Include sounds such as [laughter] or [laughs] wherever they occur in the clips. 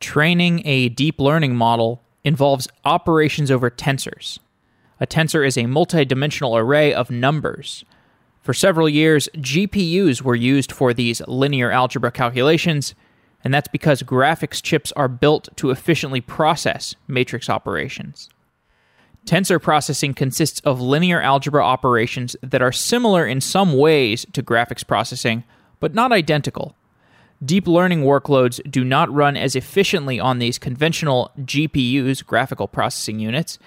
Training a deep learning model involves operations over tensors. A tensor is a multidimensional array of numbers. For several years, GPUs were used for these linear algebra calculations, and that's because graphics chips are built to efficiently process matrix operations. Tensor processing consists of linear algebra operations that are similar in some ways to graphics processing, but not identical. Deep learning workloads do not run as efficiently on these conventional GPUs, graphical processing units,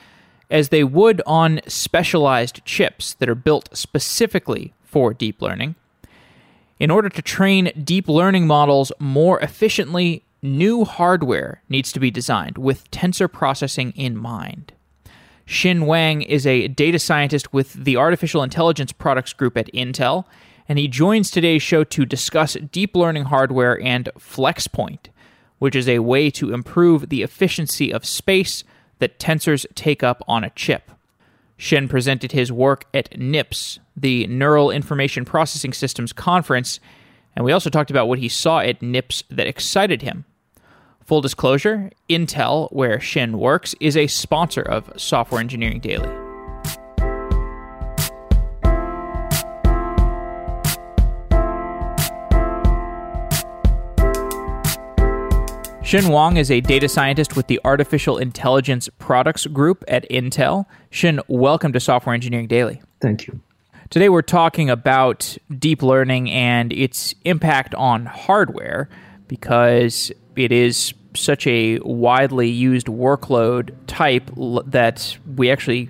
as they would on specialized chips that are built specifically for deep learning. In order to train deep learning models more efficiently, new hardware needs to be designed with tensor processing in mind. Xin Wang is a data scientist with the Artificial Intelligence Products Group at Intel and he joins today's show to discuss deep learning hardware and FlexPoint, which is a way to improve the efficiency of space that tensors take up on a chip. Xin presented his work at NIPS, the Neural Information Processing Systems Conference, and we also talked about what he saw at NIPS that excited him. Full disclosure Intel, where Xin works, is a sponsor of Software Engineering Daily. Xin Wang is a data scientist with the Artificial Intelligence Products Group at Intel. Xin, welcome to Software Engineering Daily. Thank you. Today we're talking about deep learning and its impact on hardware because it is such a widely used workload type that we actually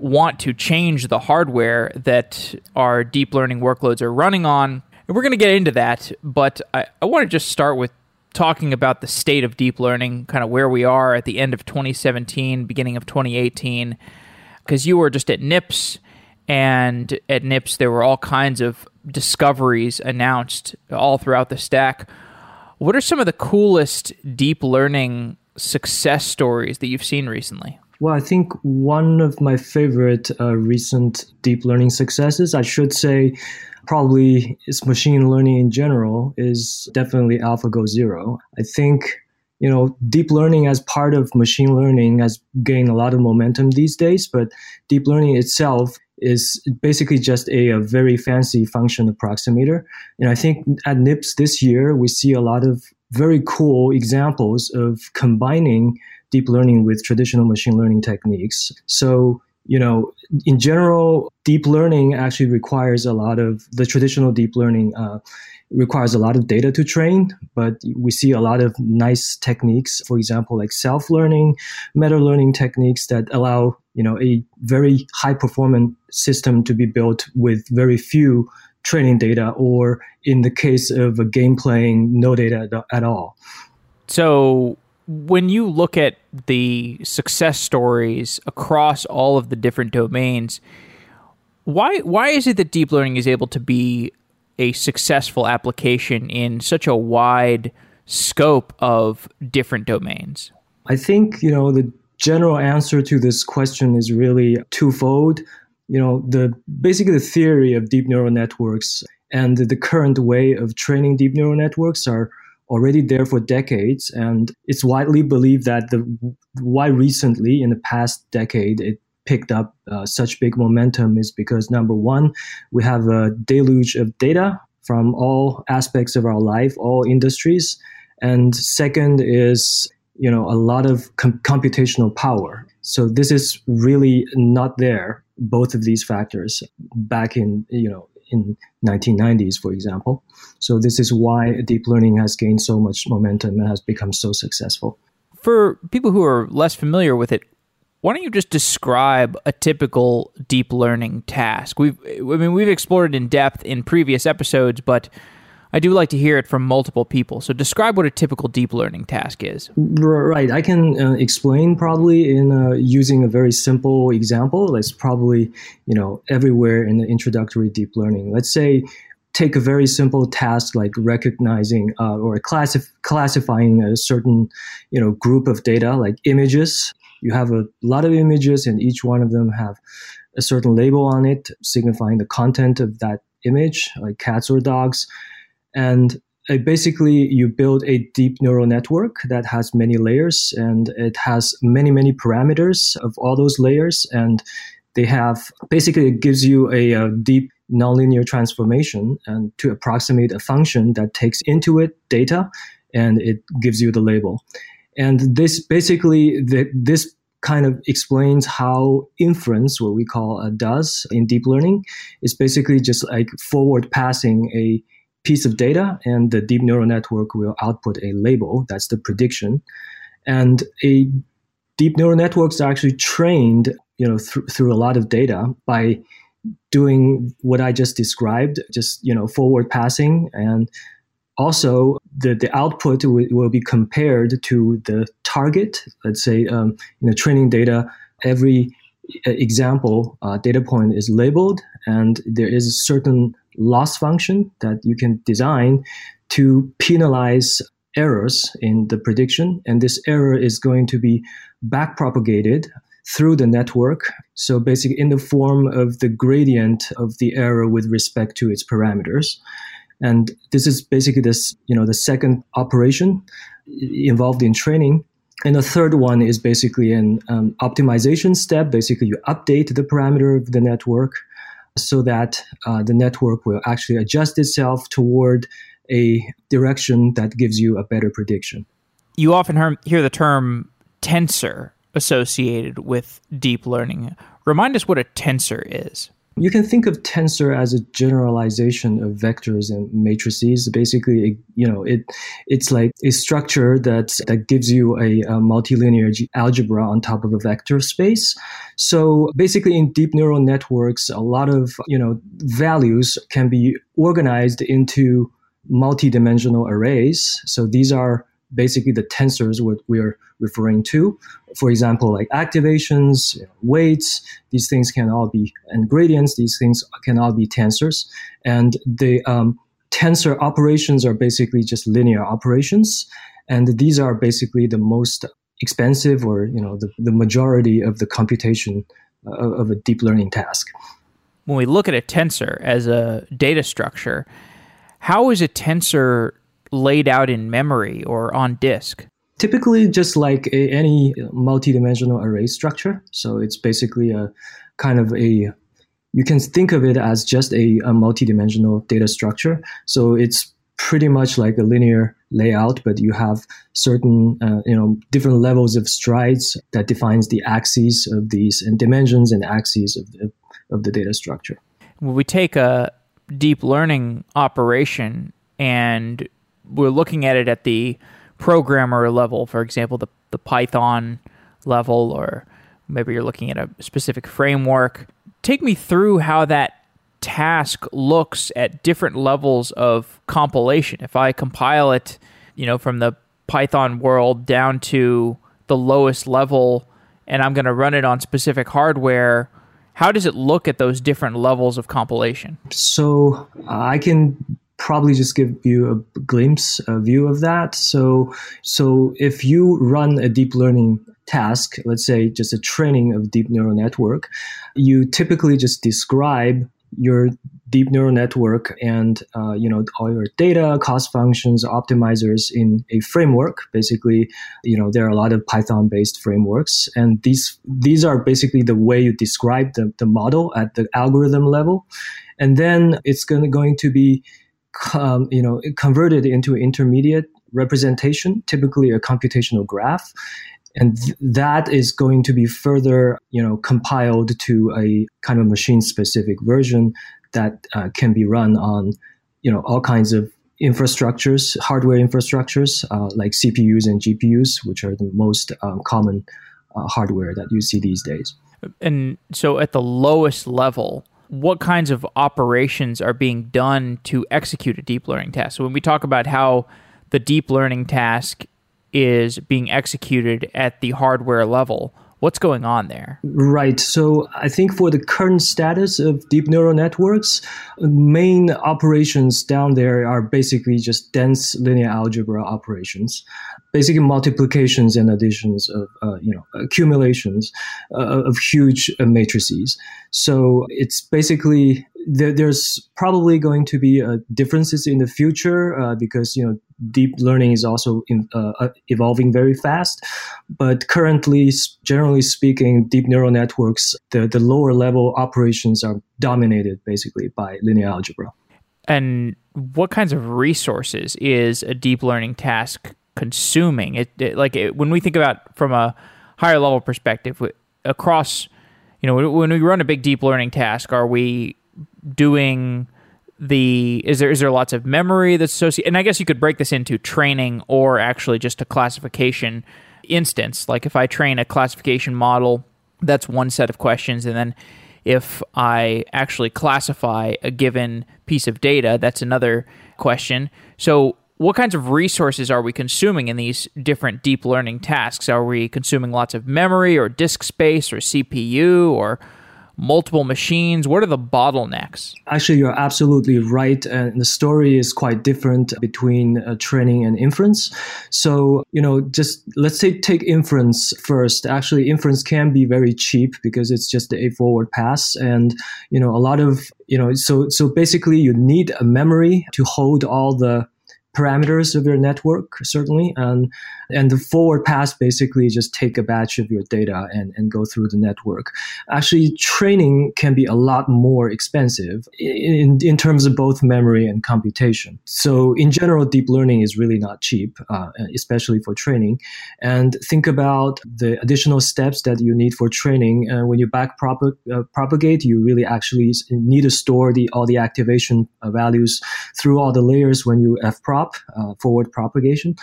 want to change the hardware that our deep learning workloads are running on. And we're going to get into that, but I, I want to just start with talking about the state of deep learning, kind of where we are at the end of 2017, beginning of 2018, because you were just at NIPS, and at NIPS there were all kinds of discoveries announced all throughout the stack. What are some of the coolest deep learning success stories that you've seen recently? Well, I think one of my favorite uh, recent deep learning successes, I should say, probably is machine learning in general is definitely AlphaGo Zero. I think you know deep learning as part of machine learning has gained a lot of momentum these days, but deep learning itself is basically just a, a very fancy function approximator. And I think at NIPS this year we see a lot of very cool examples of combining deep learning with traditional machine learning techniques. So you know, in general, deep learning actually requires a lot of the traditional deep learning uh, requires a lot of data to train, but we see a lot of nice techniques, for example, like self-learning, meta-learning techniques that allow you know a very high performance system to be built with very few training data, or in the case of a game playing, no data at all. So when you look at the success stories across all of the different domains, why why is it that deep learning is able to be a successful application in such a wide scope of different domains? I think, you know, the general answer to this question is really twofold. You know, the basically the theory of deep neural networks and the current way of training deep neural networks are already there for decades. And it's widely believed that the why recently, in the past decade, it picked up uh, such big momentum is because number one, we have a deluge of data from all aspects of our life, all industries. And second is, you know, a lot of com- computational power. So this is really not there, both of these factors back in, you know, in 1990s, for example. So this is why deep learning has gained so much momentum and has become so successful. For people who are less familiar with it, why don't you just describe a typical deep learning task? We've, I mean, we've explored it in depth in previous episodes, but I do like to hear it from multiple people. So describe what a typical deep learning task is. Right. I can uh, explain probably in uh, using a very simple example that's probably, you know, everywhere in the introductory deep learning. Let's say take a very simple task like recognizing uh, or classif- classifying a certain, you know, group of data like images. You have a lot of images and each one of them have a certain label on it signifying the content of that image, like cats or dogs and uh, basically you build a deep neural network that has many layers and it has many many parameters of all those layers and they have basically it gives you a, a deep nonlinear transformation and to approximate a function that takes into it data and it gives you the label. And this basically the, this kind of explains how inference what we call a does in deep learning is basically just like forward passing a piece of data and the deep neural network will output a label. That's the prediction. And a deep neural networks are actually trained, you know, th- through a lot of data by doing what I just described, just, you know, forward passing and also the, the output w- will be compared to the target. Let's say, um, in the training data, every uh, example uh, data point is labeled and there is a certain loss function that you can design to penalize errors in the prediction. And this error is going to be backpropagated through the network. So basically in the form of the gradient of the error with respect to its parameters. And this is basically this, you know, the second operation involved in training. And the third one is basically an um, optimization step. Basically, you update the parameter of the network so that uh, the network will actually adjust itself toward a direction that gives you a better prediction. You often hear the term tensor associated with deep learning. Remind us what a tensor is. You can think of tensor as a generalization of vectors and matrices. Basically, you know, it it's like a structure that that gives you a, a multilinear algebra on top of a vector space. So basically, in deep neural networks, a lot of you know values can be organized into multi-dimensional arrays. So these are basically the tensors what we're referring to. For example, like activations, weights, these things can all be, and gradients, these things can all be tensors. And the um, tensor operations are basically just linear operations. And these are basically the most expensive or, you know, the, the majority of the computation uh, of a deep learning task. When we look at a tensor as a data structure, how is a tensor laid out in memory or on disk? Typically, just like a, any multidimensional array structure. So it's basically a kind of a you can think of it as just a, a multidimensional data structure. So it's pretty much like a linear layout, but you have certain, uh, you know, different levels of strides that defines the axes of these and dimensions and axes of the, of the data structure. When we take a deep learning operation and we're looking at it at the programmer level, for example, the, the Python level, or maybe you're looking at a specific framework. Take me through how that task looks at different levels of compilation. If I compile it, you know, from the Python world down to the lowest level and I'm going to run it on specific hardware, how does it look at those different levels of compilation? So uh, I can probably just give you a glimpse, a view of that. So, so if you run a deep learning task, let's say just a training of deep neural network, you typically just describe your deep neural network and uh, you know all your data cost functions optimizers in a framework basically you know there are a lot of python based frameworks and these these are basically the way you describe the, the model at the algorithm level and then it's going going to be um, you know, converted into intermediate representation, typically a computational graph. And th- that is going to be further, you know, compiled to a kind of machine-specific version that uh, can be run on, you know, all kinds of infrastructures, hardware infrastructures uh, like CPUs and GPUs, which are the most uh, common uh, hardware that you see these days. And so, at the lowest level, what kinds of operations are being done to execute a deep learning task. So when we talk about how the deep learning task is being executed at the hardware level, What's going on there? Right. So I think for the current status of deep neural networks, main operations down there are basically just dense linear algebra operations, basically multiplications and additions of, uh, you know, accumulations uh, of huge uh, matrices. So it's basically there, there's probably going to be uh, differences in the future uh, because you know deep learning is also in, uh, uh, evolving very fast. But currently, generally speaking, deep neural networks, the, the lower level operations are dominated basically by linear algebra. And what kinds of resources is a deep learning task consuming? It, it like it, when we think about from a higher level perspective across, you know, when we run a big deep learning task, are we doing the is there is there lots of memory that's associated and i guess you could break this into training or actually just a classification instance. Like if i train a classification model that's one set of questions. And then if i actually classify a given piece of data that's another question. So what kinds of resources are we consuming in these different deep learning tasks? Are we consuming lots of memory or disk space or cpu or multiple machines? What are the bottlenecks? Actually, you're absolutely right. And the story is quite different between uh, training and inference. So, you know, just let's say take inference first. Actually, inference can be very cheap because it's just a forward pass. And, you know, a lot of, you know, so, so basically you need a memory to hold all the parameters of your network, certainly. And, and the forward pass basically just take a batch of your data and, and go through the network. Actually, training can be a lot more expensive in, in terms of both memory and computation. So in general, deep learning is really not cheap, uh, especially for training. And think about the additional steps that you need for training. Uh, when you back prop- uh, propagate, you really actually need to store the, all the activation values through all the layers when you fprop uh, forward propagation.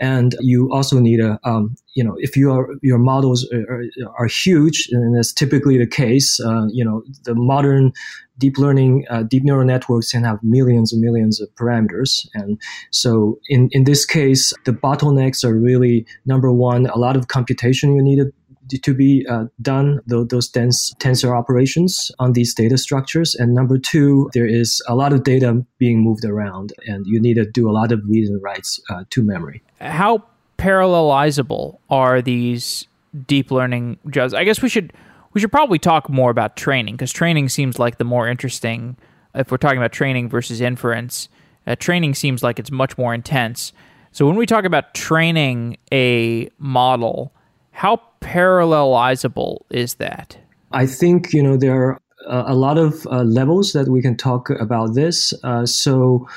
And you also need a, um, you know, if you are, your models are, are huge, and that's typically the case, uh, you know, the modern deep learning, uh, deep neural networks can have millions and millions of parameters. And so in, in this case, the bottlenecks are really number one, a lot of computation you need to to be uh, done, those dense tensor operations on these data structures. And number two, there is a lot of data being moved around, and you need to do a lot of read and writes uh, to memory. How parallelizable are these deep learning jobs? I guess we should we should probably talk more about training because training seems like the more interesting. If we're talking about training versus inference, uh, training seems like it's much more intense. So when we talk about training a model, how parallelizable is that? I think you know there are a lot of uh, levels that we can talk about this. Uh, so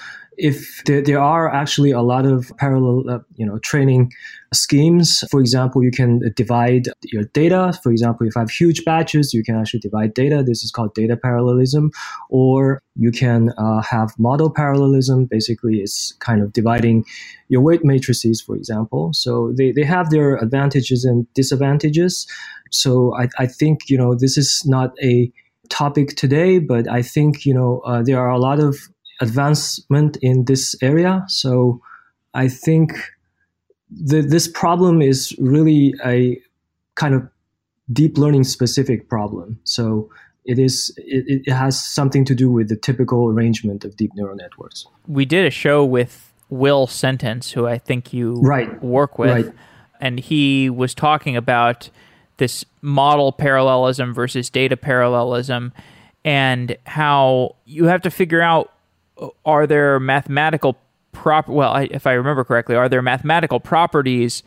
if there, there, are actually a lot of parallel, uh, you know, training schemes. For example, you can divide your data. For example, if I have huge batches, you can actually divide data. This is called data parallelism. Or you can uh, have model parallelism. Basically, it's kind of dividing your weight matrices, for example. So they, they have their advantages and disadvantages. So I, I think, you know, this is not a topic today, but I think, you know, uh, there are a lot of advancement in this area. So I think the, this problem is really a kind of deep learning specific problem. So it is it, it has something to do with the typical arrangement of deep neural networks. We did a show with Will Sentence, who I think you right. work with, right. and he was talking about this model parallelism versus data parallelism and how you have to figure out are there mathematical prop well if i remember correctly are there mathematical properties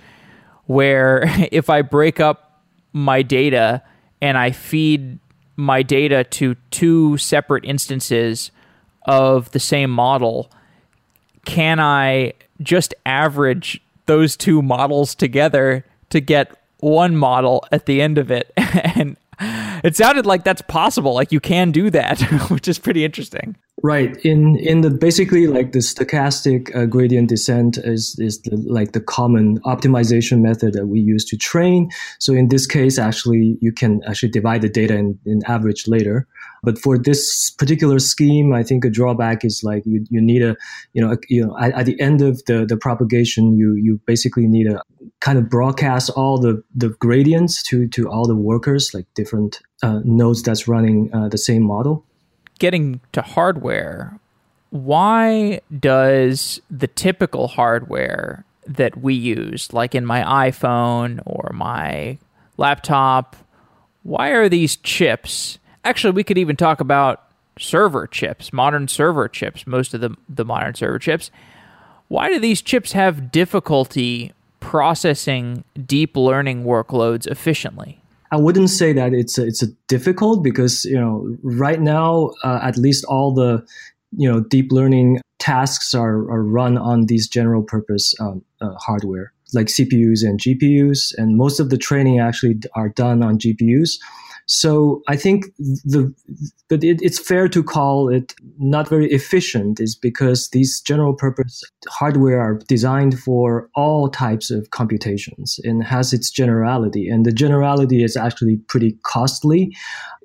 where [laughs] if i break up my data and i feed my data to two separate instances of the same model can i just average those two models together to get one model at the end of it [laughs] and [laughs] it sounded like that's possible like you can do that [laughs] which is pretty interesting Right. In in the basically like the stochastic uh, gradient descent is is the, like the common optimization method that we use to train. So in this case, actually, you can actually divide the data and, average later. But for this particular scheme, I think a drawback is like you, you need a you know you know at, at the end of the the propagation, you you basically need a kind of broadcast all the the gradients to to all the workers like different uh, nodes that's running uh, the same model getting to hardware, why does the typical hardware that we use, like in my iPhone or my laptop, why are these chips? Actually, we could even talk about server chips, modern server chips, most of the, the modern server chips. Why do these chips have difficulty processing deep learning workloads efficiently? I wouldn't say that it's a, it's a difficult because you know right now uh, at least all the you know deep learning tasks are, are run on these general purpose um, uh, hardware like CPUs and GPUs, and most of the training actually are done on GPUs. So I think the but it, it's fair to call it not very efficient is because these general purpose hardware are designed for all types of computations and has its generality. And the generality is actually pretty costly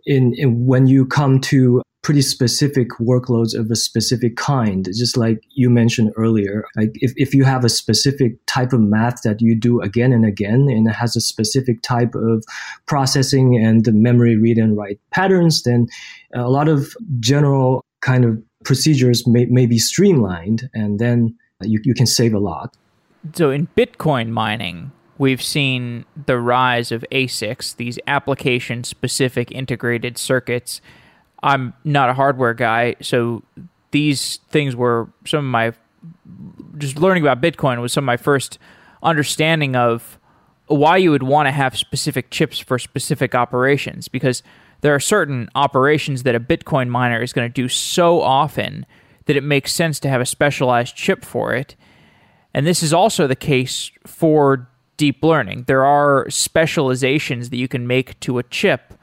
in, in when you come to pretty specific workloads of a specific kind, just like you mentioned earlier. Like if, if you have a specific type of math that you do again and again, and it has a specific type of processing and the memory read and write patterns, then a lot of general kind of procedures may, may be streamlined, and then you, you can save a lot. So in Bitcoin mining, we've seen the rise of ASICs, these application specific integrated circuits I'm not a hardware guy, so these things were some of my just learning about Bitcoin was some of my first understanding of why you would want to have specific chips for specific operations because there are certain operations that a Bitcoin miner is going to do so often that it makes sense to have a specialized chip for it. And this is also the case for deep learning. There are specializations that you can make to a chip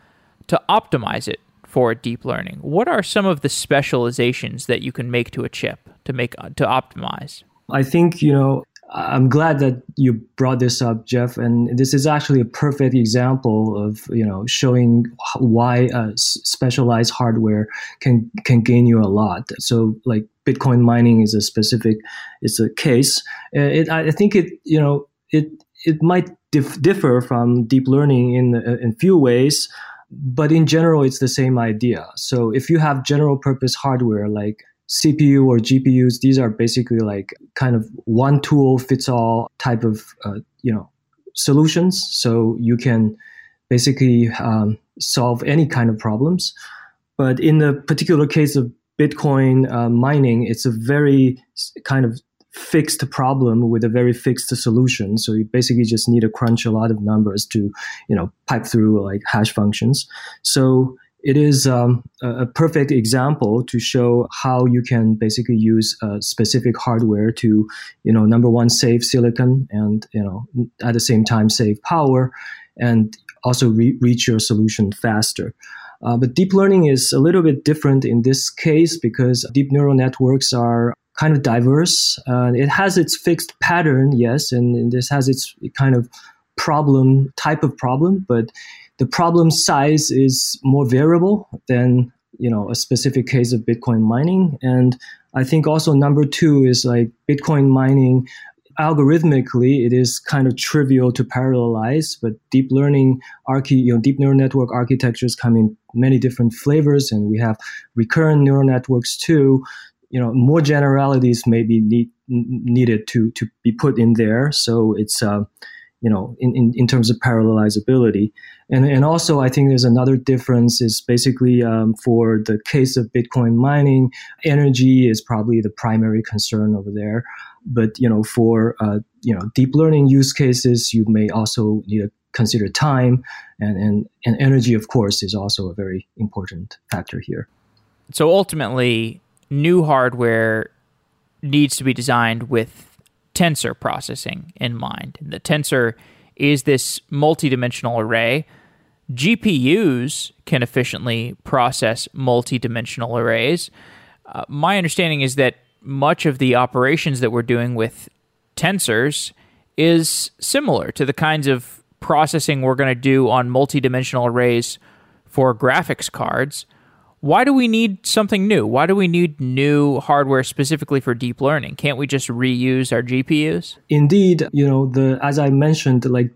to optimize it for deep learning. What are some of the specializations that you can make to a chip to make to optimize? I think you know I'm glad that you brought this up, Jeff. And this is actually a perfect example of you know showing why uh, specialized hardware can can gain you a lot. So like Bitcoin mining is a specific is a case. Uh, it, I think it you know it it might dif- differ from deep learning in in few ways but in general, it's the same idea. So if you have general purpose hardware like CPU or GPUs, these are basically like kind of one tool fits all type of uh, you know solutions. So you can basically um, solve any kind of problems. But in the particular case of Bitcoin uh, mining, it's a very kind of fixed problem with a very fixed solution. So you basically just need to crunch a lot of numbers to, you know, pipe through like hash functions. So it is um, a perfect example to show how you can basically use uh, specific hardware to, you know, number one, save silicon and, you know, at the same time save power and also re- reach your solution faster. Uh, but deep learning is a little bit different in this case because deep neural networks are kind of diverse. Uh, it has its fixed pattern, yes, and, and, this has its kind of problem type of problem, but the problem size is more variable than you know a specific case of Bitcoin mining. And I think also number two is like Bitcoin mining. Algorithmically, it is kind of trivial to parallelize, but deep learning, archi, you know, deep neural network architectures come in many different flavors, and we have recurrent neural networks too you know more generalities may be need, needed to to be put in there. So it's uh, you know in, in, in terms of parallelizability. And and also i think there's another difference is basically um, for the case of bitcoin mining energy is probably the primary concern over there. But you know for uh, you know deep learning use cases you may also need to consider time. And, and and energy of course is also a very important factor here. So ultimately new hardware needs to be designed with tensor processing in mind. The tensor is this multidimensional array. GPUs can efficiently process multidimensional arrays. Uh, my understanding is that much of the operations that we're doing with tensors is similar to the kinds of processing we're going to do on multidimensional arrays for graphics cards why do we need something new? Why do we need new hardware specifically for deep learning? Can't we just reuse our GPUs? Indeed, you know, the as I mentioned, like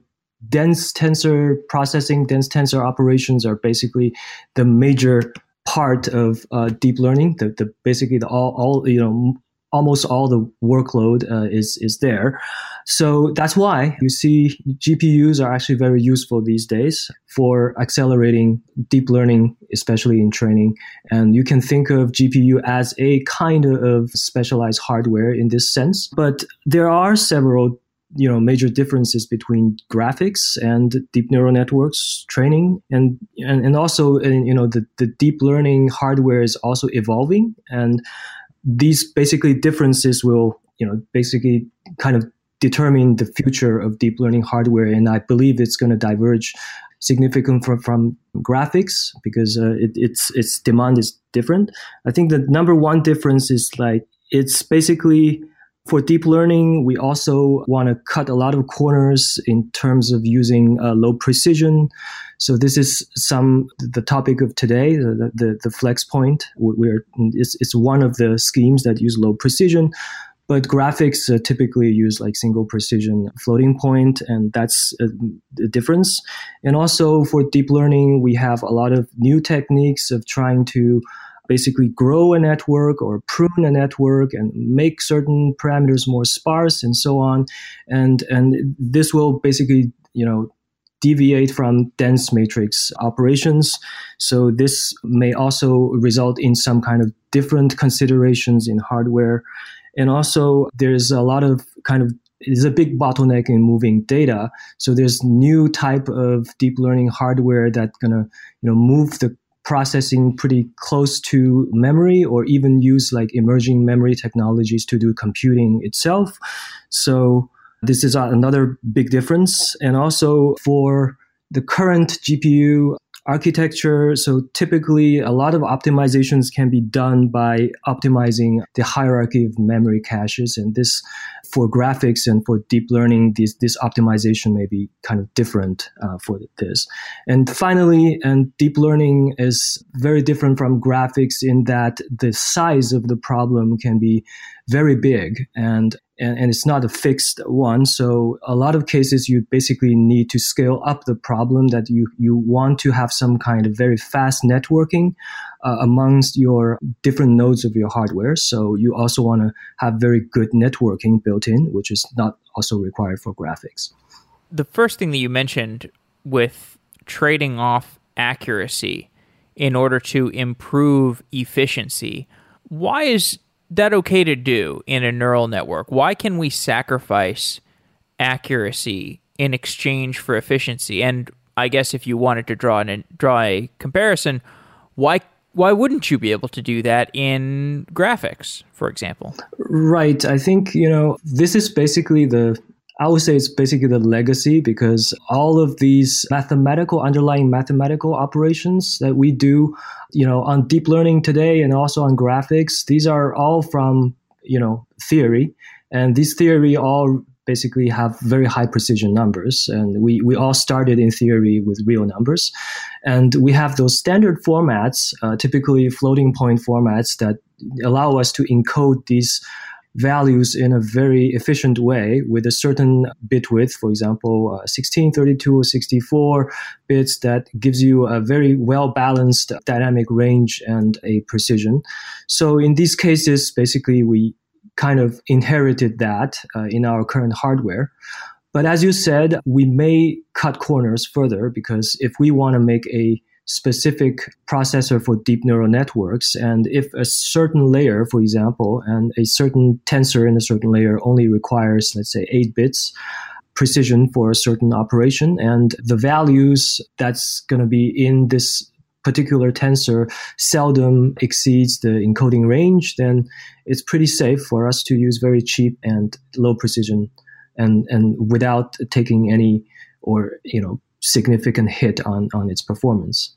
dense tensor processing, dense tensor operations are basically the major part of uh, deep learning. The, the basically the all, all you know almost all the workload uh, is is there, So that's why you see GPUs are actually very useful these days for accelerating deep learning, especially in training. And you can think of GPU as a kind of specialized hardware in this sense. But there are several you know major differences between graphics and deep neural networks training and and, and also in, you know the, the deep learning hardware is also evolving and these basically differences will you know basically kind of determine the future of deep learning hardware and i believe it's going to diverge significant from, from graphics because uh, it, its its demand is different i think the number one difference is like it's basically for deep learning, we also want to cut a lot of corners in terms of using uh, low precision. So this is some the topic of today, the the, the flex point. We're it's, it's one of the schemes that use low precision. But graphics uh, typically use like single precision floating point, and that's a difference. And also for deep learning, we have a lot of new techniques of trying to basically grow a network or prune a network and make certain parameters more sparse and so on. And, and this will basically, you know, deviate from dense matrix operations. So this may also result in some kind of different considerations in hardware. And also there's a lot of kind of is a big bottleneck in moving data. So there's new type of deep learning hardware that's gonna, you know, move the processing pretty close to memory or even use like emerging memory technologies to do computing itself. So this is another big difference. And also for the current GPU architecture. So typically, a lot of optimizations can be done by optimizing the hierarchy of memory caches. And this, for graphics and for deep learning, this, this optimization may be kind of different uh, for this. And finally, and deep learning is very different from graphics in that the size of the problem can be very big and and, and it's not a fixed one. So a lot of cases you basically need to scale up the problem that you, you want to have some kind of very fast networking uh, amongst your different nodes of your hardware. So you also want to have very good networking built in, which is not also required for graphics. The first thing that you mentioned with trading off accuracy in order to improve efficiency, why is that okay to do in a neural network? Why can we sacrifice accuracy in exchange for efficiency? And I guess if you wanted to draw an draw a comparison, why why wouldn't you be able to do that in graphics, for example? Right. I think, you know, this is basically the I would say it's basically the legacy because all of these mathematical, underlying mathematical operations that we do, you know, on deep learning today and also on graphics, these are all from, you know, theory. And these theory all basically have very high precision numbers. And we, we all started in theory with real numbers. And we have those standard formats, uh, typically floating point formats that allow us to encode these values in a very efficient way with a certain bit width, for example, uh, 16, 32, or 64 bits that gives you a very well balanced dynamic range and a precision. So in these cases, basically, we kind of inherited that uh, in our current hardware. But as you said, we may cut corners further because if we want to make a specific processor for deep neural networks. And if a certain layer, for example, and a certain tensor in a certain layer only requires, let's say, eight bits, precision for a certain operation and the values that's going to be in this particular tensor seldom exceeds the encoding range then it's pretty safe for us to use very cheap and low precision and and without taking any or you know significant hit on on its performance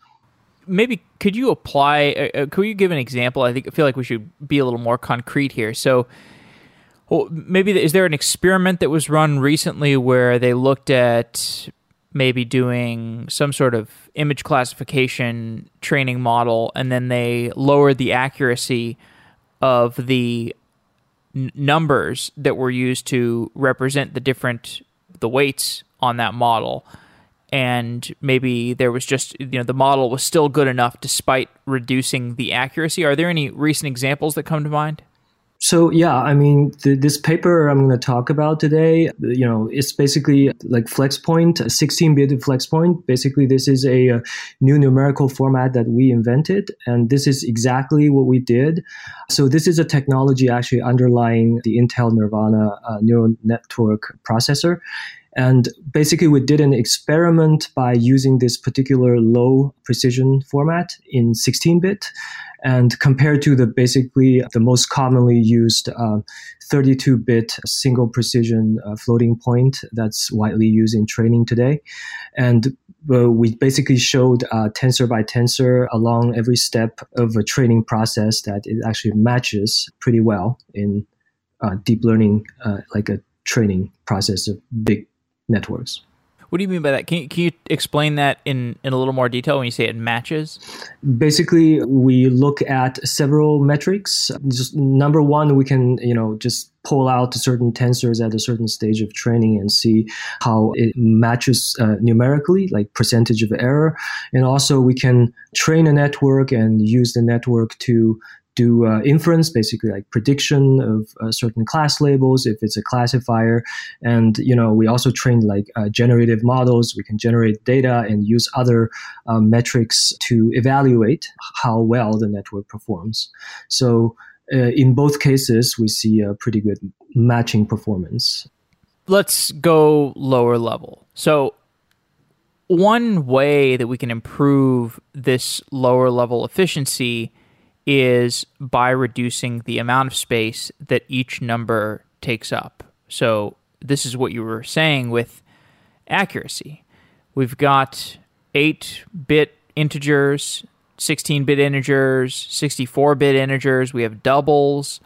maybe could you apply uh, uh, could you give an example? I think i feel like we should be a little more concrete here. So well, maybe is there an experiment that was run recently where they looked at maybe doing some sort of image classification training model and then they lowered the accuracy of the n- numbers that were used to represent the different the weights on that model and maybe there was just you know the model was still good enough despite reducing the accuracy are there any recent examples that come to mind So yeah, I mean, the, this paper I'm going to talk about today, you know, it's basically like FlexPoint, 16-bit FlexPoint. Basically, this is a, a, new numerical format that we invented, and this is exactly what we did. So this is a technology actually underlying the Intel Nervana uh, neural network processor. And basically, we did an experiment by using this particular low precision format in 16 bit and compared to the basically the most commonly used 32 uh, bit single precision uh, floating point that's widely used in training today. And uh, we basically showed uh, tensor by tensor along every step of a training process that it actually matches pretty well in uh, deep learning, uh, like a training process of big networks. What do you mean by that? Can you, can you explain that in, in a little more detail when you say it matches? Basically, we look at several metrics. Just number one, we can you know just pull out certain tensors at a certain stage of training and see how it matches uh, numerically, like percentage of error. And also, we can train a network and use the network to do uh, inference, basically like prediction of uh, certain class labels if it's a classifier. And you know, we also train like uh, generative models. We can generate data and use other uh, metrics to evaluate how well the network performs. So uh, in both cases, we see a pretty good matching performance. Let's go lower level. So one way that we can improve this lower level efficiency is by reducing the amount of space that each number takes up. So, this is what you were saying with accuracy. We've got 8 bit integers, 16 bit integers, 64 bit integers, we have doubles.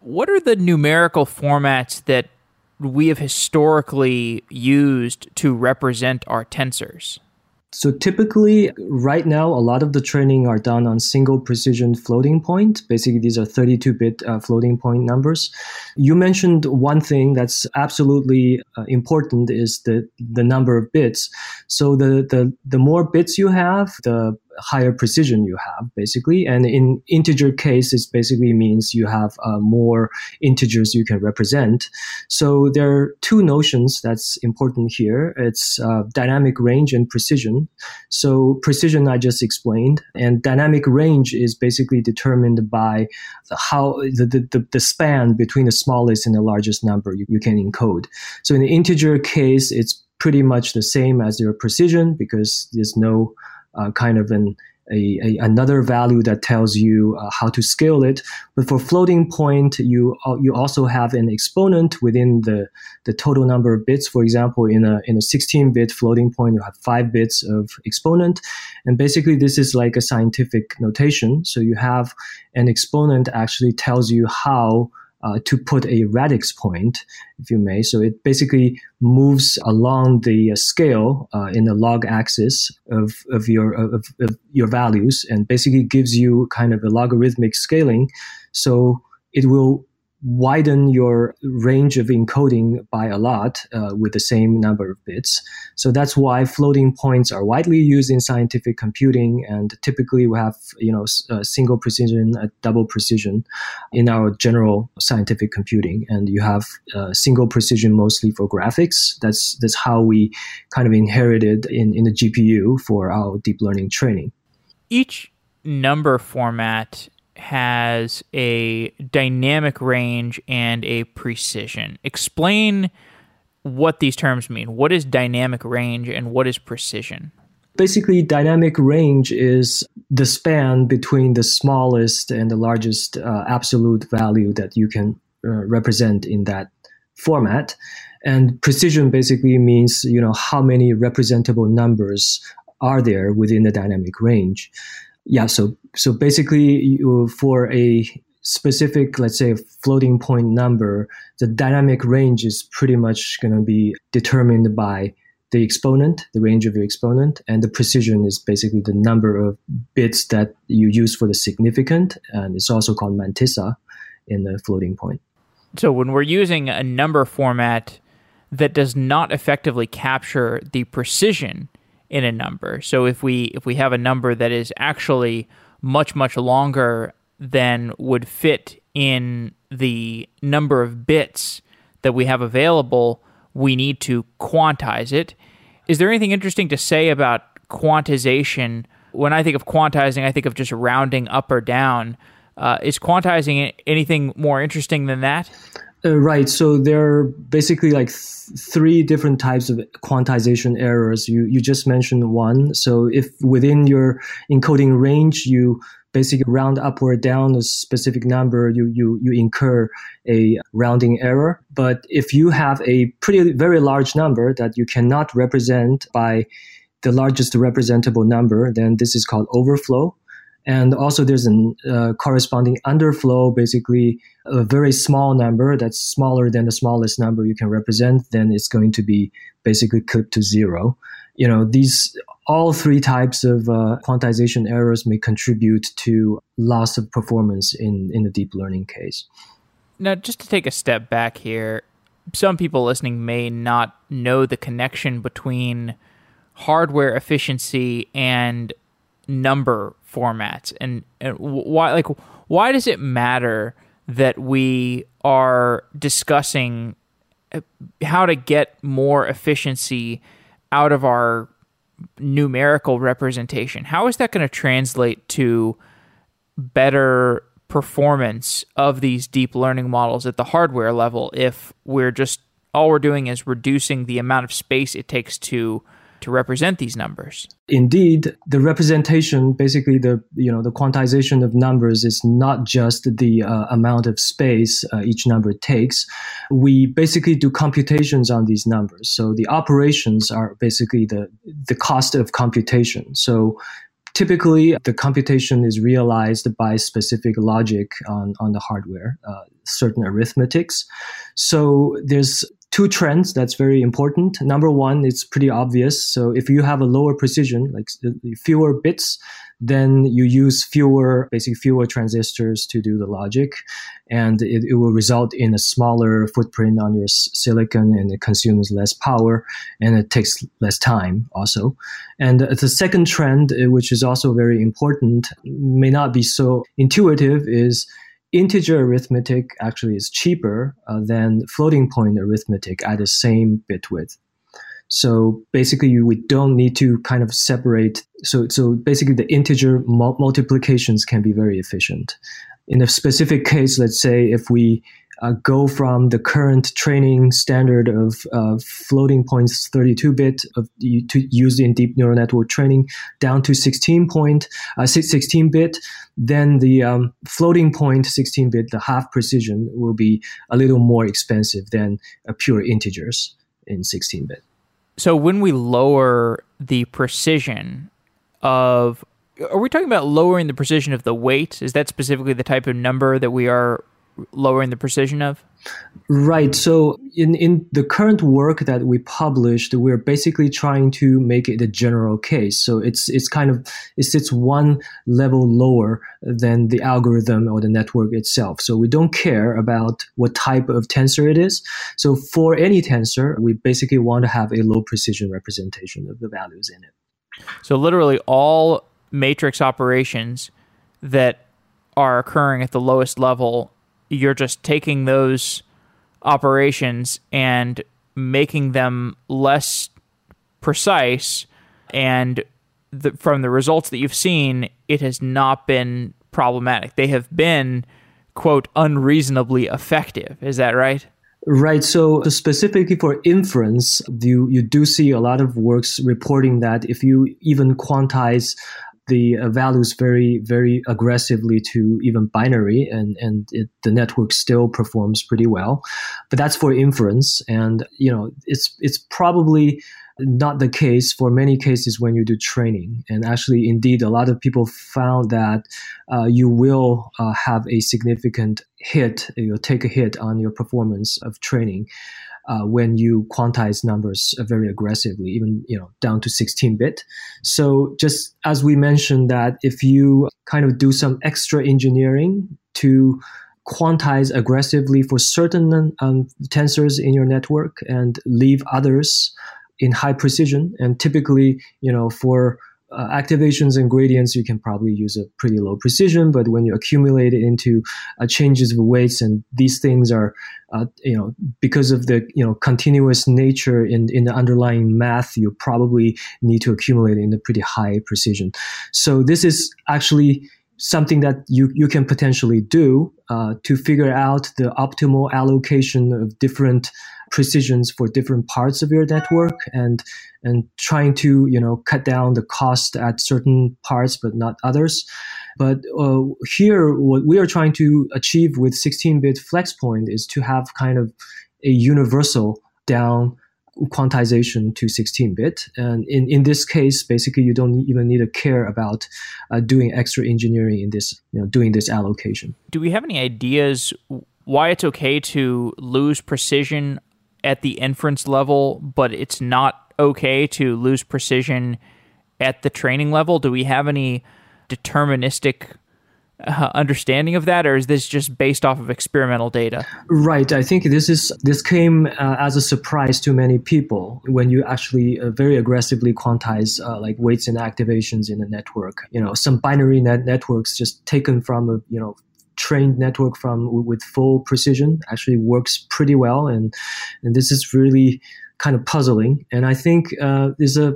What are the numerical formats that we have historically used to represent our tensors? So typically, right now, a lot of the training are done on single precision floating point. Basically, these are 32-bit uh, floating point numbers. You mentioned one thing that's absolutely uh, important is the the number of bits. So the the the more bits you have, the higher precision you have, basically. And in integer case, it basically means you have uh, more integers you can represent. So there are two notions that's important here. It's uh, dynamic range and precision. So precision I just explained, and dynamic range is basically determined by how the, the, the span between the smallest and the largest number you, you can encode. So in the integer case, it's pretty much the same as your precision because there's no uh, kind of an a, a, another value that tells you uh, how to scale it. But for floating point, you uh, you also have an exponent within the, the total number of bits. For example, in a in a 16-bit floating point, you have five bits of exponent, and basically this is like a scientific notation. So you have an exponent actually tells you how uh, to put a radix point, if you may. So it basically moves along the uh, scale uh, in the log axis of, of your of, of, your values, and basically gives you kind of a logarithmic scaling. So it will widen your range of encoding by a lot uh, with the same number of bits. So that's why floating points are widely used in scientific computing, and typically we have you know single precision, double precision in our general scientific computing, and you have uh, single precision mostly for graphics. That's that's how we kind of inherited in in the GPU for our deep learning training. Each number format has a dynamic range and a precision. Explain what these terms mean. What is dynamic range and what is precision? Basically, dynamic range is the span between the smallest and the largest uh, absolute value that you can uh, represent in that format. And precision basically means, you know, how many representable numbers are there within the dynamic range yeah, so so basically, you, for a specific, let's say, floating point number, the dynamic range is pretty much going to be determined by the exponent, the range of your exponent, and the precision is basically the number of bits that you use for the significant, and it's also called mantissa in the floating point. So when we're using a number format that does not effectively capture the precision in a number. So if we if we have a number that is actually much much longer than would fit in the number of bits that we have available, we need to quantize it. Is there anything interesting to say about quantization? When I think of quantizing, I think of just rounding up or down. Uh, is quantizing anything more interesting than that? Uh, right. So there are basically like th- three different types of quantization errors. You you just mentioned one. So if within your encoding range you basically round up or down a specific number, you you you incur a rounding error. But if you have a pretty very large number that you cannot represent by the largest representable number, then this is called overflow. And also, there's a uh, corresponding underflow, basically a very small number that's smaller than the smallest number you can represent, then it's going to be basically clipped to zero. You know, these all three types of uh, quantization errors may contribute to loss of performance in, in the deep learning case. Now, just to take a step back here, some people listening may not know the connection between hardware efficiency and number formats. And, and why like why does it matter that we are discussing uh, how to get more efficiency out of our numerical representation? How is that going to translate to better performance of these deep learning models at the hardware level if we're just all we're doing is reducing the amount of space it takes to to represent these numbers. Indeed, the representation, basically the you know the quantization of numbers, is not just the uh, amount of space uh, each number takes. We basically do computations on these numbers. So the operations are basically the the cost of computation. So typically the computation is realized by specific logic on, on the hardware, uh, certain arithmetics. So there's two trends that's very important. Number one, it's pretty obvious. So if you have a lower precision, like fewer bits, then you use fewer, basically fewer transistors to do the logic, and it, it will result in a smaller footprint on your silicon, and it consumes less power, and it takes less time also. And the second trend, uh, which is also very important, may not be so intuitive, is integer arithmetic actually is cheaper uh, than floating point arithmetic at the same bit width. So basically, we don't need to kind of separate. So, so basically, the integer multiplications can be very efficient. In a specific case, let's say if we uh, go from the current training standard of uh, floating points 32 bit of used in deep neural network training down to 16 point uh, 16 bit then the um, floating point 16 bit the half precision will be a little more expensive than a pure integers in 16 bit. So when we lower the precision of are we talking about lowering the precision of the weight is that specifically the type of number that we are lowering the precision of? Right. So in, in the current work that we published, we're basically trying to make it a general case. So it's it's kind of it sits one level lower than the algorithm or the network itself. So we don't care about what type of tensor it is. So for any tensor, we basically want to have a low precision representation of the values in it. So literally all matrix operations that are occurring at the lowest level you're just taking those operations and making them less precise. And the, from the results that you've seen it has not been problematic. They have been quote unreasonably effective. Is that right? Right. So specifically for inference, you, you do see a lot of works reporting that if you even quantize the uh, values very very aggressively to even binary and and it, the network still performs pretty well. But that's for inference and you know it's it's probably not the case for many cases when you do training. And actually indeed a lot of people found that uh, you will uh, have a significant hit you'll take a hit on your performance of training uh, when you quantize numbers very aggressively, even you know down to 16-bit. So just as we mentioned that if you kind of do some extra engineering to quantize aggressively for certain um, tensors in your network and leave others in high precision, and typically you know for uh, activations and gradients, you can probably use a pretty low precision. But when you accumulate it into uh, changes of weights, and these things are, uh, you know, because of the you know continuous nature in in the underlying math, you probably need to accumulate in a pretty high precision. So this is actually something that you, you can potentially do uh, to figure out the optimal allocation of different precisions for different parts of your network and and trying to you know cut down the cost at certain parts but not others but uh, here what we are trying to achieve with 16-bit FlexPoint is to have kind of a universal down quantization to 16-bit. And in, in this case, basically, you don't even need to care about uh, doing extra engineering in this, you know, doing this allocation. Do we have any ideas why it's okay to lose precision at the inference level, but it's not okay to lose precision at the training level? Do we have any deterministic uh, understanding of that, or is this just based off of experimental data? Right. I think this is this came uh, as a surprise to many people when you actually uh, very aggressively quantize uh, like weights and activations in a network. You know, some binary net networks just taken from a you know trained network from with full precision actually works pretty well, and and this is really kind of puzzling. And I think uh, there's a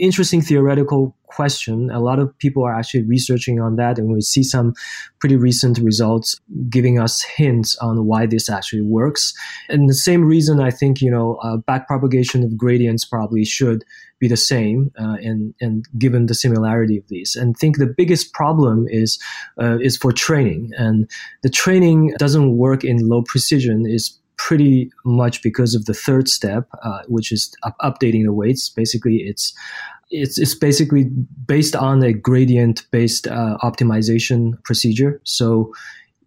interesting theoretical question. A lot of people are actually researching on that, and we see some pretty recent results giving us hints on why this actually works. And the same reason, I think you know, uh, backpropagation of gradients probably should be the same, uh, and and given the similarity of these, and think the biggest problem is uh, is for training, and the training doesn't work in low precision is pretty much because of the third step, uh, which is up- updating the weights. Basically, it's it's, it's basically based on a gradient based uh, optimization procedure. So,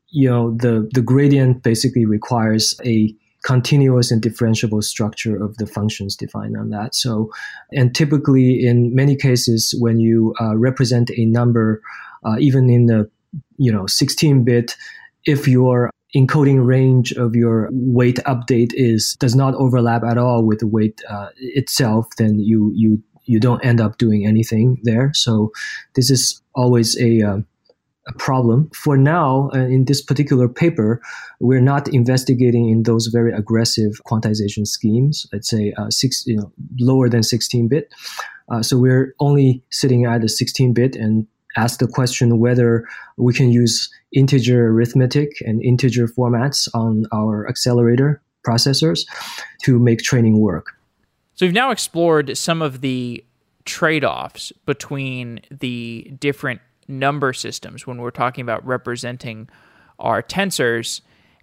you know, the the gradient basically requires a continuous and differentiable structure of the functions defined on that. So, and typically in many cases, when you uh, represent a number, uh, even in the you know 16 bit, if your encoding range of your weight update is does not overlap at all with the weight uh, itself, then you you you don't end up doing anything there. So this is always a uh, a problem. For now, uh, in this particular paper, we're not investigating in those very aggressive quantization schemes. I'd say uh, six, you know, lower than 16-bit. Uh, so we're only sitting at a 16-bit and ask the question whether we can use integer arithmetic and integer formats on our accelerator processors to make training work. So we've now explored some of the trade offs between the different number systems when we're talking about representing our tensors.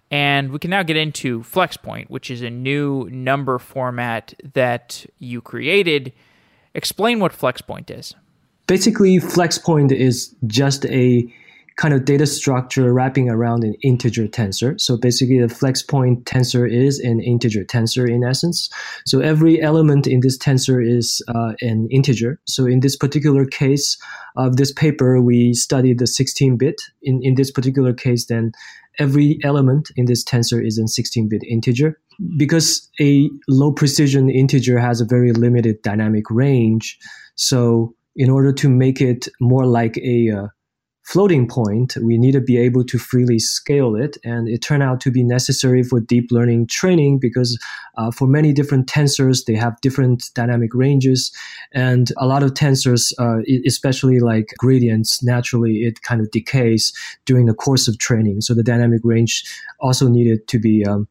And we can now get into FlexPoint, which is a new number format that you created. Explain what FlexPoint is basically FlexPoint is just a kind of data structure wrapping around an integer tensor. So basically the flex point tensor is an integer tensor in essence. So every element in this tensor is uh, an integer. So in this particular case of this paper, we studied the 16-bit. In, in this particular case, then every element in this tensor is a 16-bit integer. Because a low precision integer has a very limited dynamic range, so in order to make it more like a uh, floating point, we need to be able to freely scale it. And it turned out to be necessary for deep learning training because uh, for many different tensors, they have different dynamic ranges. And a lot of tensors, uh, especially like gradients, naturally it kind of decays during the course of training. So the dynamic range also needed to be um,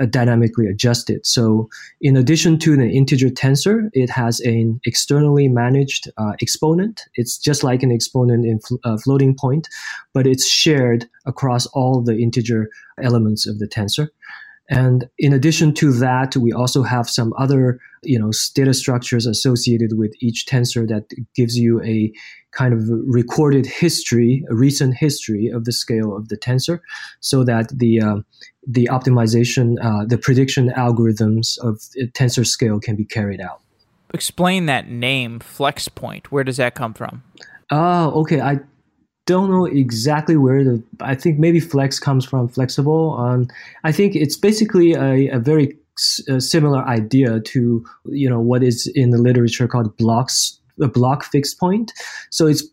uh, dynamically adjusted. So in addition to the integer tensor, it has an externally managed uh, exponent. It's just like an exponent in fl- uh, floating point, but it's shared across all the integer elements of the tensor. And in addition to that, we also have some other, you know, data structures associated with each tensor that gives you a kind of recorded history, a recent history of the scale of the tensor, so that the uh, the optimization, uh, the prediction algorithms of tensor scale can be carried out. Explain that name, flex point. Where does that come from? Oh, okay. I don't know exactly where the. I think maybe flex comes from flexible. Um, I think it's basically a, a very a similar idea to you know what is in the literature called blocks a block fixed point. So it's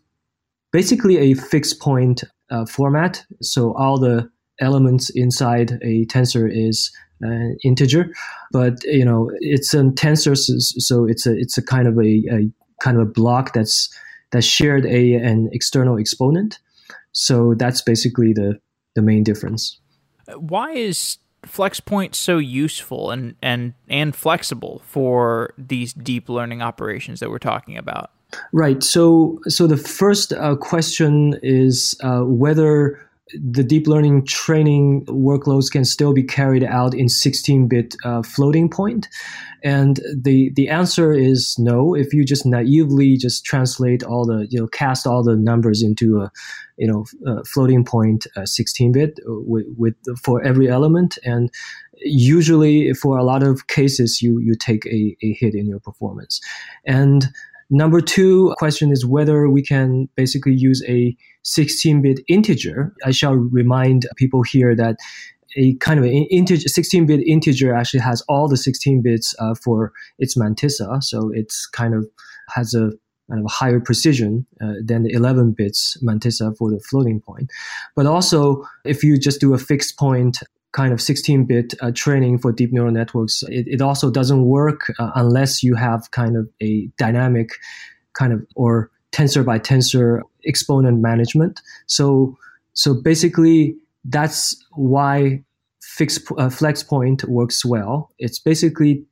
basically a fixed point uh, format. So all the elements inside a tensor is an integer, but you know it's a tensor, so it's a it's a kind of a, a kind of a block that's that shared a an external exponent. So that's basically the the main difference. Why is FlexPoint so useful and and and flexible for these deep learning operations that we're talking about? Right. So so the first uh, question is uh, whether the deep learning training workloads can still be carried out in 16-bit uh, floating point. And the the answer is no. If you just naively just translate all the you know cast all the numbers into a you know a floating point 16-bit uh, with, with for every element and usually for a lot of cases you you take a, a hit in your performance. And Number two question is whether we can basically use a 16-bit integer. I shall remind people here that a kind of an integer, 16-bit integer actually has all the 16 bits uh, for its mantissa, so it's kind of has a kind of higher precision uh, than the 11 bits mantissa for the floating point. But also, if you just do a fixed point kind of 16-bit uh, training for deep neural networks, it, it also doesn't work uh, unless you have kind of a dynamic kind of or tensor by tensor exponent management. So so basically that's why fixed uh, flex point works well. It's basically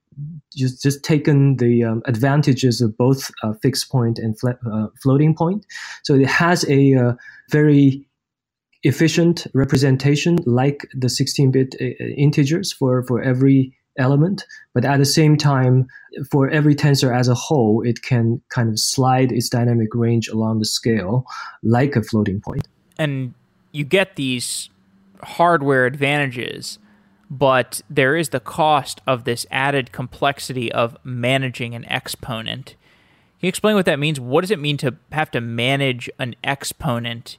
just just taken the um, advantages of both uh, fixed point and uh, floating point. So it has a uh, very efficient representation like the 16-bit uh, integers for, for every element. But at the same time for every tensor as a whole it can kind of slide its dynamic range along the scale like a floating point. point. And you get these hardware advantages but there is the cost of this added complexity of managing an exponent. Can you explain what that means? What does it mean to have to manage an exponent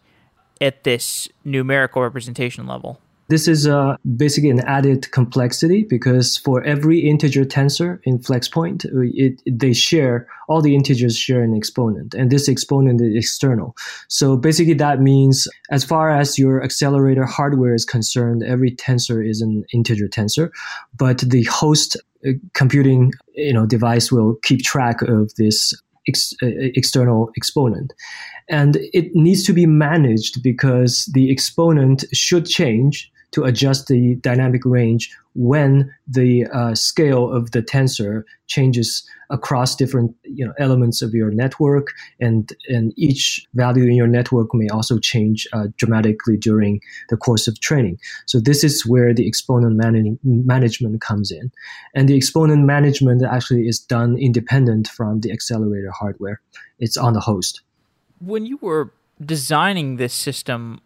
at this numerical representation level? This is uh, basically an added complexity because for every integer tensor in FlexPoint, it, it, they share, all the integers share an exponent, and this exponent is external. So basically, that means as far as your accelerator hardware is concerned, every tensor is an integer tensor, but the host uh, computing you know device will keep track of this ex- uh, external exponent. And it needs to be managed because the exponent should change to adjust the dynamic range when the uh, scale of the tensor changes across different you know, elements of your network, and and each value in your network may also change uh, dramatically during the course of training. So this is where the exponent manage- management comes in, and the exponent management actually is done independent from the accelerator hardware. It's on the host. When you were designing this system,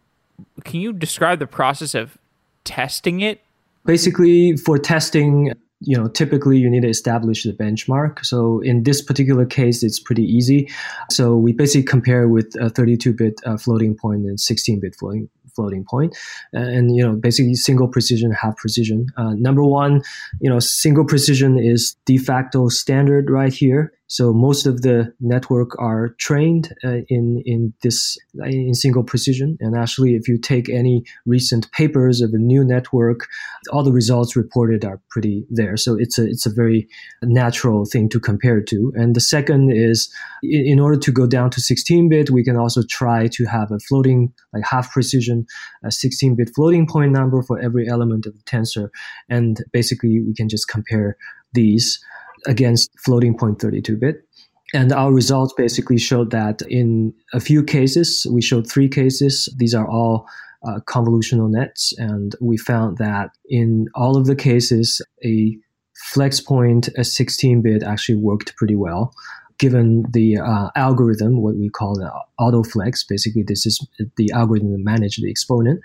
can you describe the process of testing it? Basically, for testing, you know, typically you need to establish the benchmark. So in this particular case, it's pretty easy. So we basically compare with a 32-bit uh, floating point and 16-bit floating floating and, you know, basically single precision, half precision. Uh, number one, you know, single precision is de facto standard right here. So most of the network are trained uh, in in this in single precision. And actually, if you take any recent papers of a new network, all the results reported are pretty there. So it's a it's a very natural thing to compare to. And the second is, in, order to go down to 16-bit, we can also try to have a floating like half precision, a 16-bit floating point number for every element of the tensor, and basically we can just compare these against floating point 32 bit. And our results basically showed that in a few cases, we showed three cases. These are all uh, convolutional nets. And we found that in all of the cases, a flex point, a 16 bit, actually worked pretty well. Given the uh, algorithm, what we call the autoflex, basically, this is the algorithm that manages the exponent.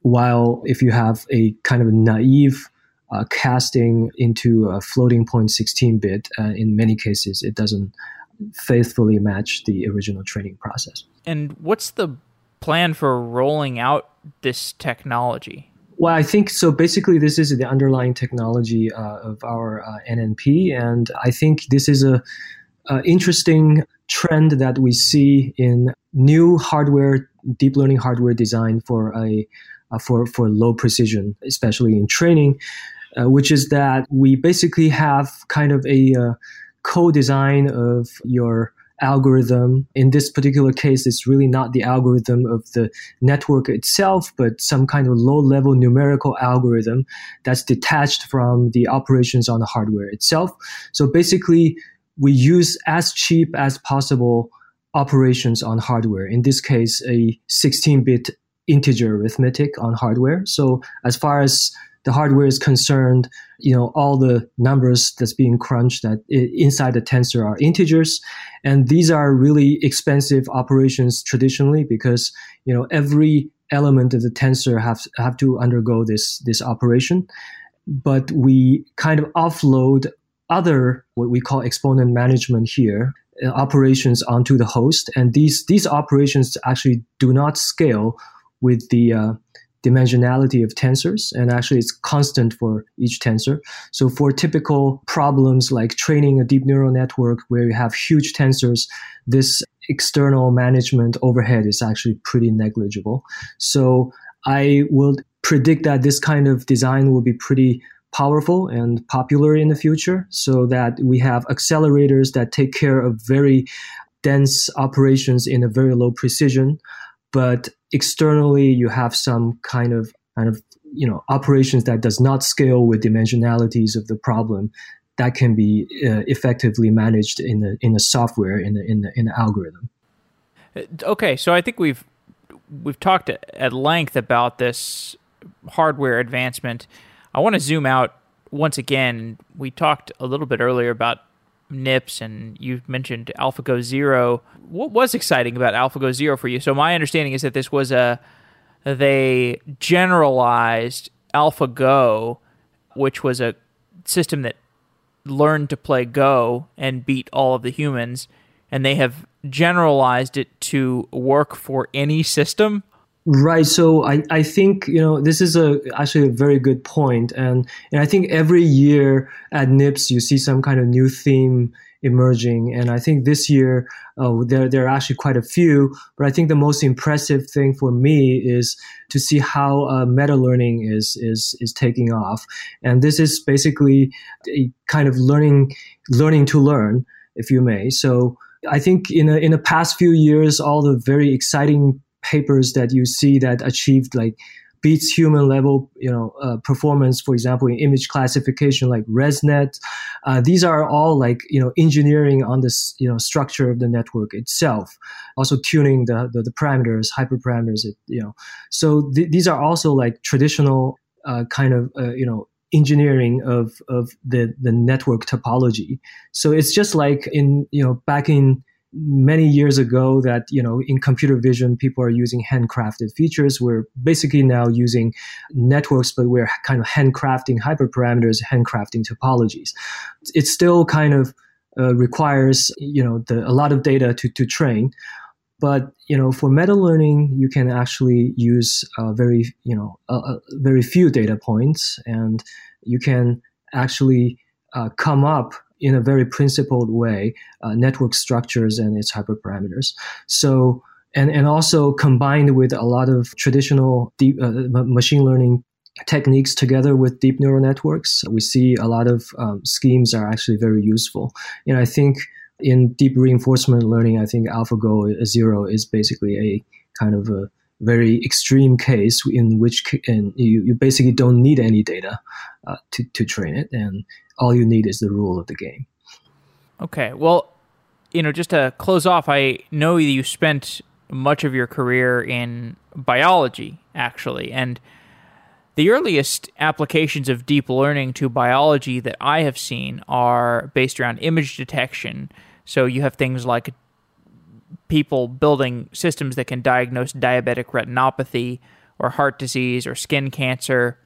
While if you have a kind of naive uh, casting into a floating point 16 bit, uh, in many cases, it doesn't faithfully match the original training process. And what's the plan for rolling out this technology? Well, I think so. Basically, this is the underlying technology uh, of our uh, NNP, and I think this is a uh, interesting trend that we see in new hardware, deep learning hardware design for a for for low precision, especially in training, uh, which is that we basically have kind of a uh, co-design of your algorithm. In this particular case, it's really not the algorithm of the network itself, but some kind of low level numerical algorithm that's detached from the operations on the hardware itself. So basically, we use as cheap as possible operations on hardware. In this case, a 16 bit integer arithmetic on hardware. So as far as the hardware is concerned, you know, all the numbers that's being crunched that inside the tensor are integers. And these are really expensive operations traditionally because, you know, every element of the tensor have, have to undergo this, this operation. But we kind of offload other, what we call exponent management here, uh, operations onto the host. And these, these operations actually do not scale with the, uh, dimensionality of tensors, and actually it's constant for each tensor. So for typical problems like training a deep neural network where you have huge tensors, this external management overhead is actually pretty negligible. So I will predict that this kind of design will be pretty powerful and popular in the future so that we have accelerators that take care of very dense operations in a very low precision but externally you have some kind of kind of you know operations that does not scale with dimensionalities of the problem that can be uh, effectively managed in the in the software in the in the in the algorithm. Uh, okay, so I think we've we've talked at length about this hardware advancement. I want to zoom out once again. We talked a little bit earlier about NIPS and you mentioned AlphaGo Zero. What was exciting about AlphaGo Zero for you? So my understanding is that this was a they generalized AlphaGo, which was a system that learned to play Go and beat all of the humans, and they have generalized it to work for any system Right. So I, I think, you know, this is a actually a very good point. And and I think every year at NIPS you see some kind of new theme emerging. And I think this year uh, there there are actually quite a few. But I think the most impressive thing for me is to see how uh, meta learning is is is taking off. And this is basically a kind of learning learning to learn, if you may. So I think in in the past few years, all the very exciting papers that you see that achieved like beats human level, you know, uh, performance. For example, in image classification, like ResNet, uh, these are all like you know engineering on this you know structure of the network itself. Also tuning the the, the parameters, hyperparameters. You know, so th- these are also like traditional uh, kind of uh, you know engineering of of the the network topology. So it's just like in you know back in many years ago that you know in computer vision people are using handcrafted features. We're basically now using networks but we're kind of handcrafting hyperparameters handcrafting topologies. It still kind of uh, requires you know the, a lot of data to, to train. But you know for meta learning you can actually use uh, very you know very few data points and you can actually uh, come up in a very principled way uh, network structures and its hyperparameters. So and and also combined with a lot of traditional deep uh, machine learning techniques together with deep neural networks, we see a lot of um, schemes are actually very useful. And I think in deep reinforcement learning, I think AlphaGo Zero is basically a kind of a very extreme case in which and you, you basically don't need any data uh, to, to train it and all you need is the rule of the game. Okay. Well, you know, just to close off, I know you spent much of your career in biology, actually, and the earliest applications of deep learning to biology that I have seen are based around image detection. So you have things like people building systems that can diagnose diabetic retinopathy or heart disease or skin cancer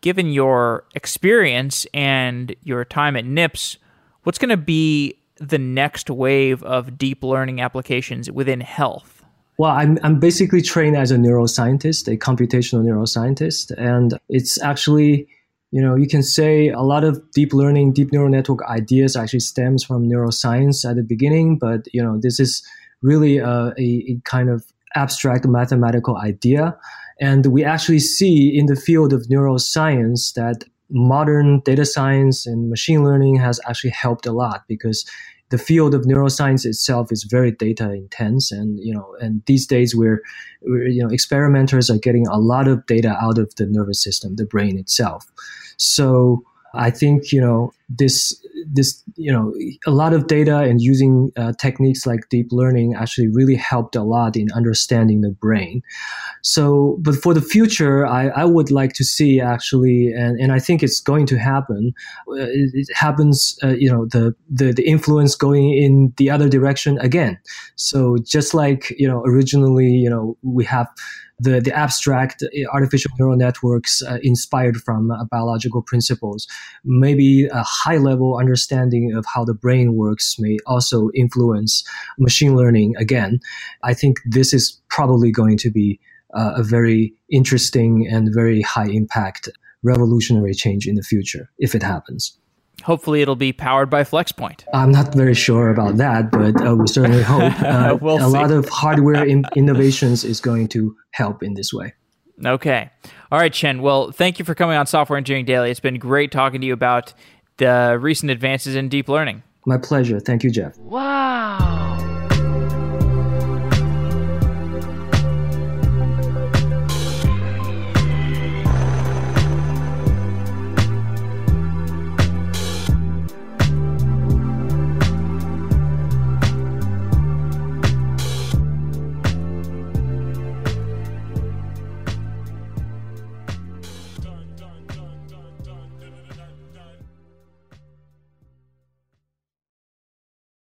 given your experience and your time at NIPS, what's going to be the next wave of deep learning applications within health? Well, I'm, I'm basically trained as a neuroscientist, a computational neuroscientist, and it's actually you know, you can say a lot of deep learning, deep neural network ideas actually stems from neuroscience at the beginning, but you know, this is really a, a, a kind of abstract mathematical idea. And we actually see in the field of neuroscience that modern data science and machine learning has actually helped a lot because the field of neuroscience itself is very data intense and you know and these days we're, we're, you know experimenters are getting a lot of data out of the nervous system the brain itself. So i think you know this this you know a lot of data and using uh, techniques like deep learning actually really helped a lot in understanding the brain. So but for the future i, I would like to see actually and, and i think it's going to happen uh, it, it, happens uh, you know the, the the influence going in the other direction again. So just like you know originally you know we have the, the abstract artificial neural networks uh, inspired from uh, biological principles. Maybe a high level understanding of how the brain works may also influence machine learning again. I think this is probably going to be uh, a very interesting and very high impact revolutionary change in the future if it happens. Hopefully, it'll be powered by FlexPoint. I'm not very sure about that, but uh, we certainly hope. [laughs] Uh, we'll a see. lot of hardware in- innovations is going to help in this way. Okay. All right, Xin. Well, thank you for coming on Software Engineering Daily. It's been great talking to you about the recent advances in deep learning. My pleasure. Thank you, Jeff. Wow.